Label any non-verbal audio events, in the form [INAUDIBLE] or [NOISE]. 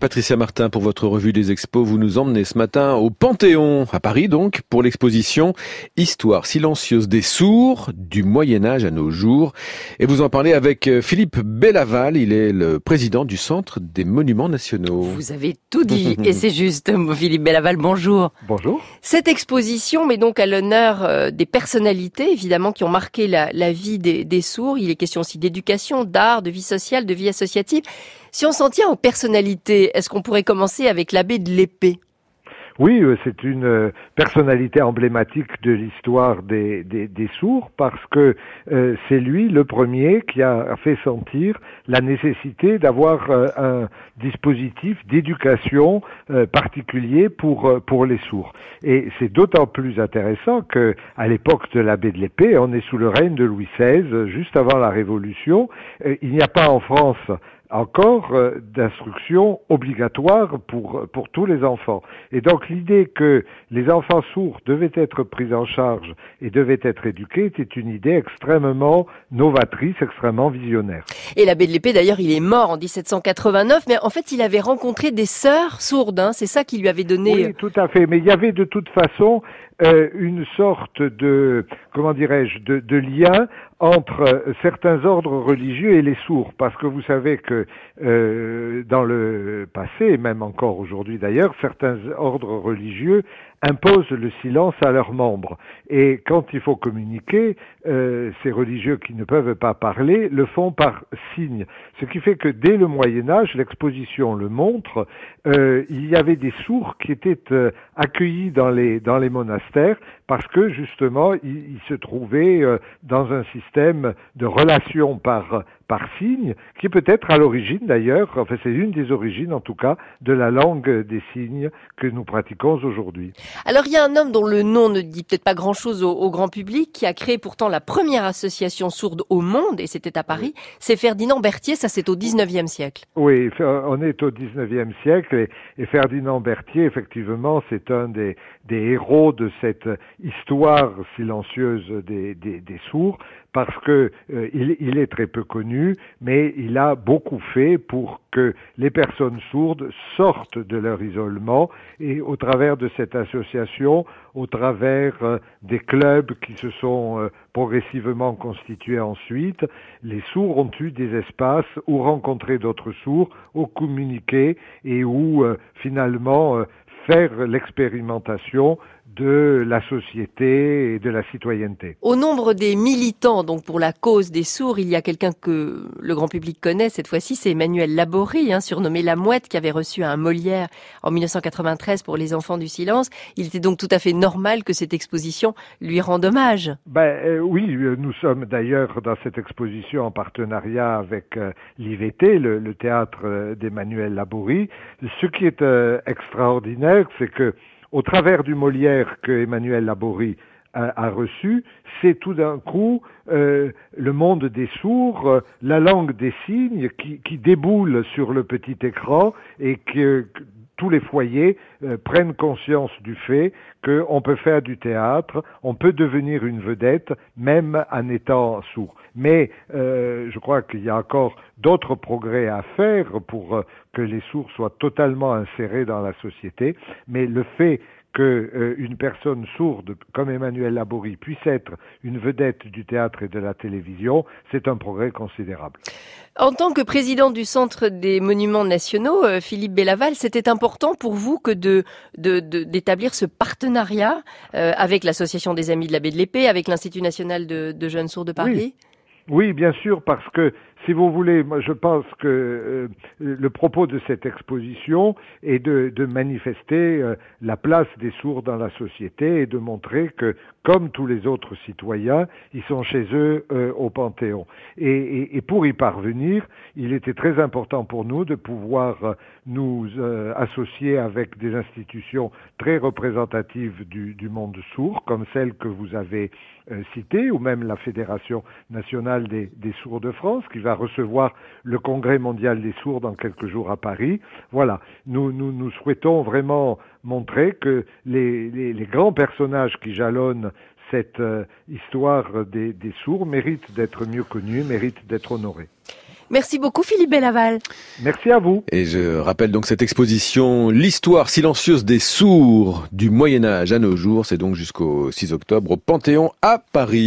Patricia Martin, pour votre revue des expos, vous nous emmenez ce matin au Panthéon, à Paris donc, pour l'exposition Histoire silencieuse des sourds, du Moyen-Âge à nos jours. Et vous en parlez avec euh, Philippe Bellaval, il est le président du Centre des Monuments Nationaux. Vous avez tout dit, [LAUGHS] et c'est juste, Philippe Bellaval, bonjour. Bonjour. Cette exposition met donc à l'honneur euh, des personnalités, évidemment, qui ont marqué la, vie des, des sourds. Il est question aussi d'éducation, d'art, de vie sociale, de vie associative. Si on s'en tient aux personnalités, est-ce qu'on pourrait commencer avec l'abbé de l'épée? Oui, euh, c'est une euh, personnalité emblématique de l'histoire des, sourds parce que euh, c'est lui le premier qui a fait sentir la nécessité d'avoir un dispositif d'éducation particulier pour, pour les sourds. Et c'est d'autant plus intéressant que à l'époque de l'abbé de l'épée, on est sous le règne de Louis XVI, juste avant la Révolution. il n'y a pas en France encore euh, d'instruction obligatoire pour, pour tous les enfants. Et donc l'idée que les enfants sourds devaient être pris en charge et devaient être éduqués était une idée extrêmement novatrice, extrêmement visionnaire. Et l'abbé de l'épée, d'ailleurs, il est mort en 1789, mais en fait, il avait rencontré des sœurs sourdes, hein, c'est ça qui lui avait donné... Oui, tout à fait, mais il y avait de toute façon euh, une sorte de, comment dirais-je, de, de lien entre euh, certains ordres religieux et les sourds, parce que vous savez que euh, dans le passé, et même encore aujourd'hui d'ailleurs, certains ordres religieux imposent le silence à leurs membres. Et quand il faut communiquer, euh, ces religieux qui ne peuvent pas parler le font par signe. Ce qui fait que dès le Moyen Âge, l'exposition le montre, euh, il y avait des sourds qui étaient euh, accueillis dans les, dans les monastères parce que justement, ils, se trouvaient dans un système de relation par, par signe, qui peut être à l'origine d'ailleurs, enfin c'est une des origines en tout cas, de la langue des signes que nous pratiquons aujourd'hui. Alors il y a un homme dont le nom ne dit peut-être pas grand-chose au, grand public, qui a créé pourtant la première association sourde au monde, et c'était à Paris, c'est Ferdinand Berthier, ça c'est au 19e siècle. Oui, on est au 19e siècle, et, Ferdinand Berthier, effectivement, c'est un des, des héros de cette histoire silencieuse des, des, des sourds, parce que euh, il, est très peu connu, mais il a beaucoup fait pour que les personnes sourdes sortent de leur isolement et au travers de cette association, au travers euh, des clubs qui se sont euh, progressivement constitués ensuite, les sourds ont eu des espaces où rencontrer d'autres sourds, où communiquer et où finalement faire l'expérimentation de la société et de la citoyenneté. Au nombre des militants donc pour la cause des sourds, il y a quelqu'un que le grand public connaît cette fois-ci, c'est Emmanuel Laborie, hein, surnommé La Mouette, qui avait reçu un Molière en 1993 pour Les Enfants du Silence. Il était donc tout à fait normal que cette exposition lui rende hommage. Ben euh, oui, euh, nous sommes d'ailleurs dans cette exposition en partenariat avec euh, l'IVT, le, le, théâtre d'Emmanuel Laborie. Ce qui est extraordinaire, c'est que au travers du Molière que Emmanuel Laborie a, reçu, c'est tout d'un coup euh, le monde des sourds, euh, la langue des signes qui, déboule sur le petit écran et que, tous les foyers euh, prennent conscience du fait qu'on peut faire du théâtre, on peut devenir une vedette même en étant sourd. Mais je crois qu'il y a encore d'autres progrès à faire pour que les sourds soient totalement insérés dans la société, mais le fait que euh, personne sourde comme Emmanuel Laborie puisse être une vedette du théâtre et de la télévision, c'est un progrès considérable. En tant que président du Centre des Monuments Nationaux, euh, Philippe Bellaval, c'était important pour vous que de d'établir ce partenariat euh, avec l'Association des Amis de la Baie de l'Épée, avec l'Institut national de, jeunes sourds de Paris? Oui, bien sûr, parce que si vous voulez, moi je pense que euh, le propos de cette exposition est de, de manifester euh, la place des sourds dans la société et de montrer que, comme tous les autres citoyens, ils sont chez eux euh, au Panthéon. Et, et, et, pour y parvenir, il était très important pour nous de pouvoir nous associer avec des institutions très représentatives du, du monde sourd, comme celle que vous avez citée, ou même la Fédération nationale des, des sourds de France, qui va recevoir le Congrès mondial des sourds dans quelques jours à Paris. Voilà, nous, nous, nous souhaitons vraiment montrer que les, les, les grands personnages qui jalonnent cette euh, histoire des, des sourds méritent d'être mieux connus, méritent d'être honorés. Merci beaucoup Philippe Bellaval. Merci à vous. Et je rappelle donc cette exposition L'histoire silencieuse des sourds du Moyen Âge à nos jours, c'est donc jusqu'au 6 octobre au Panthéon à Paris.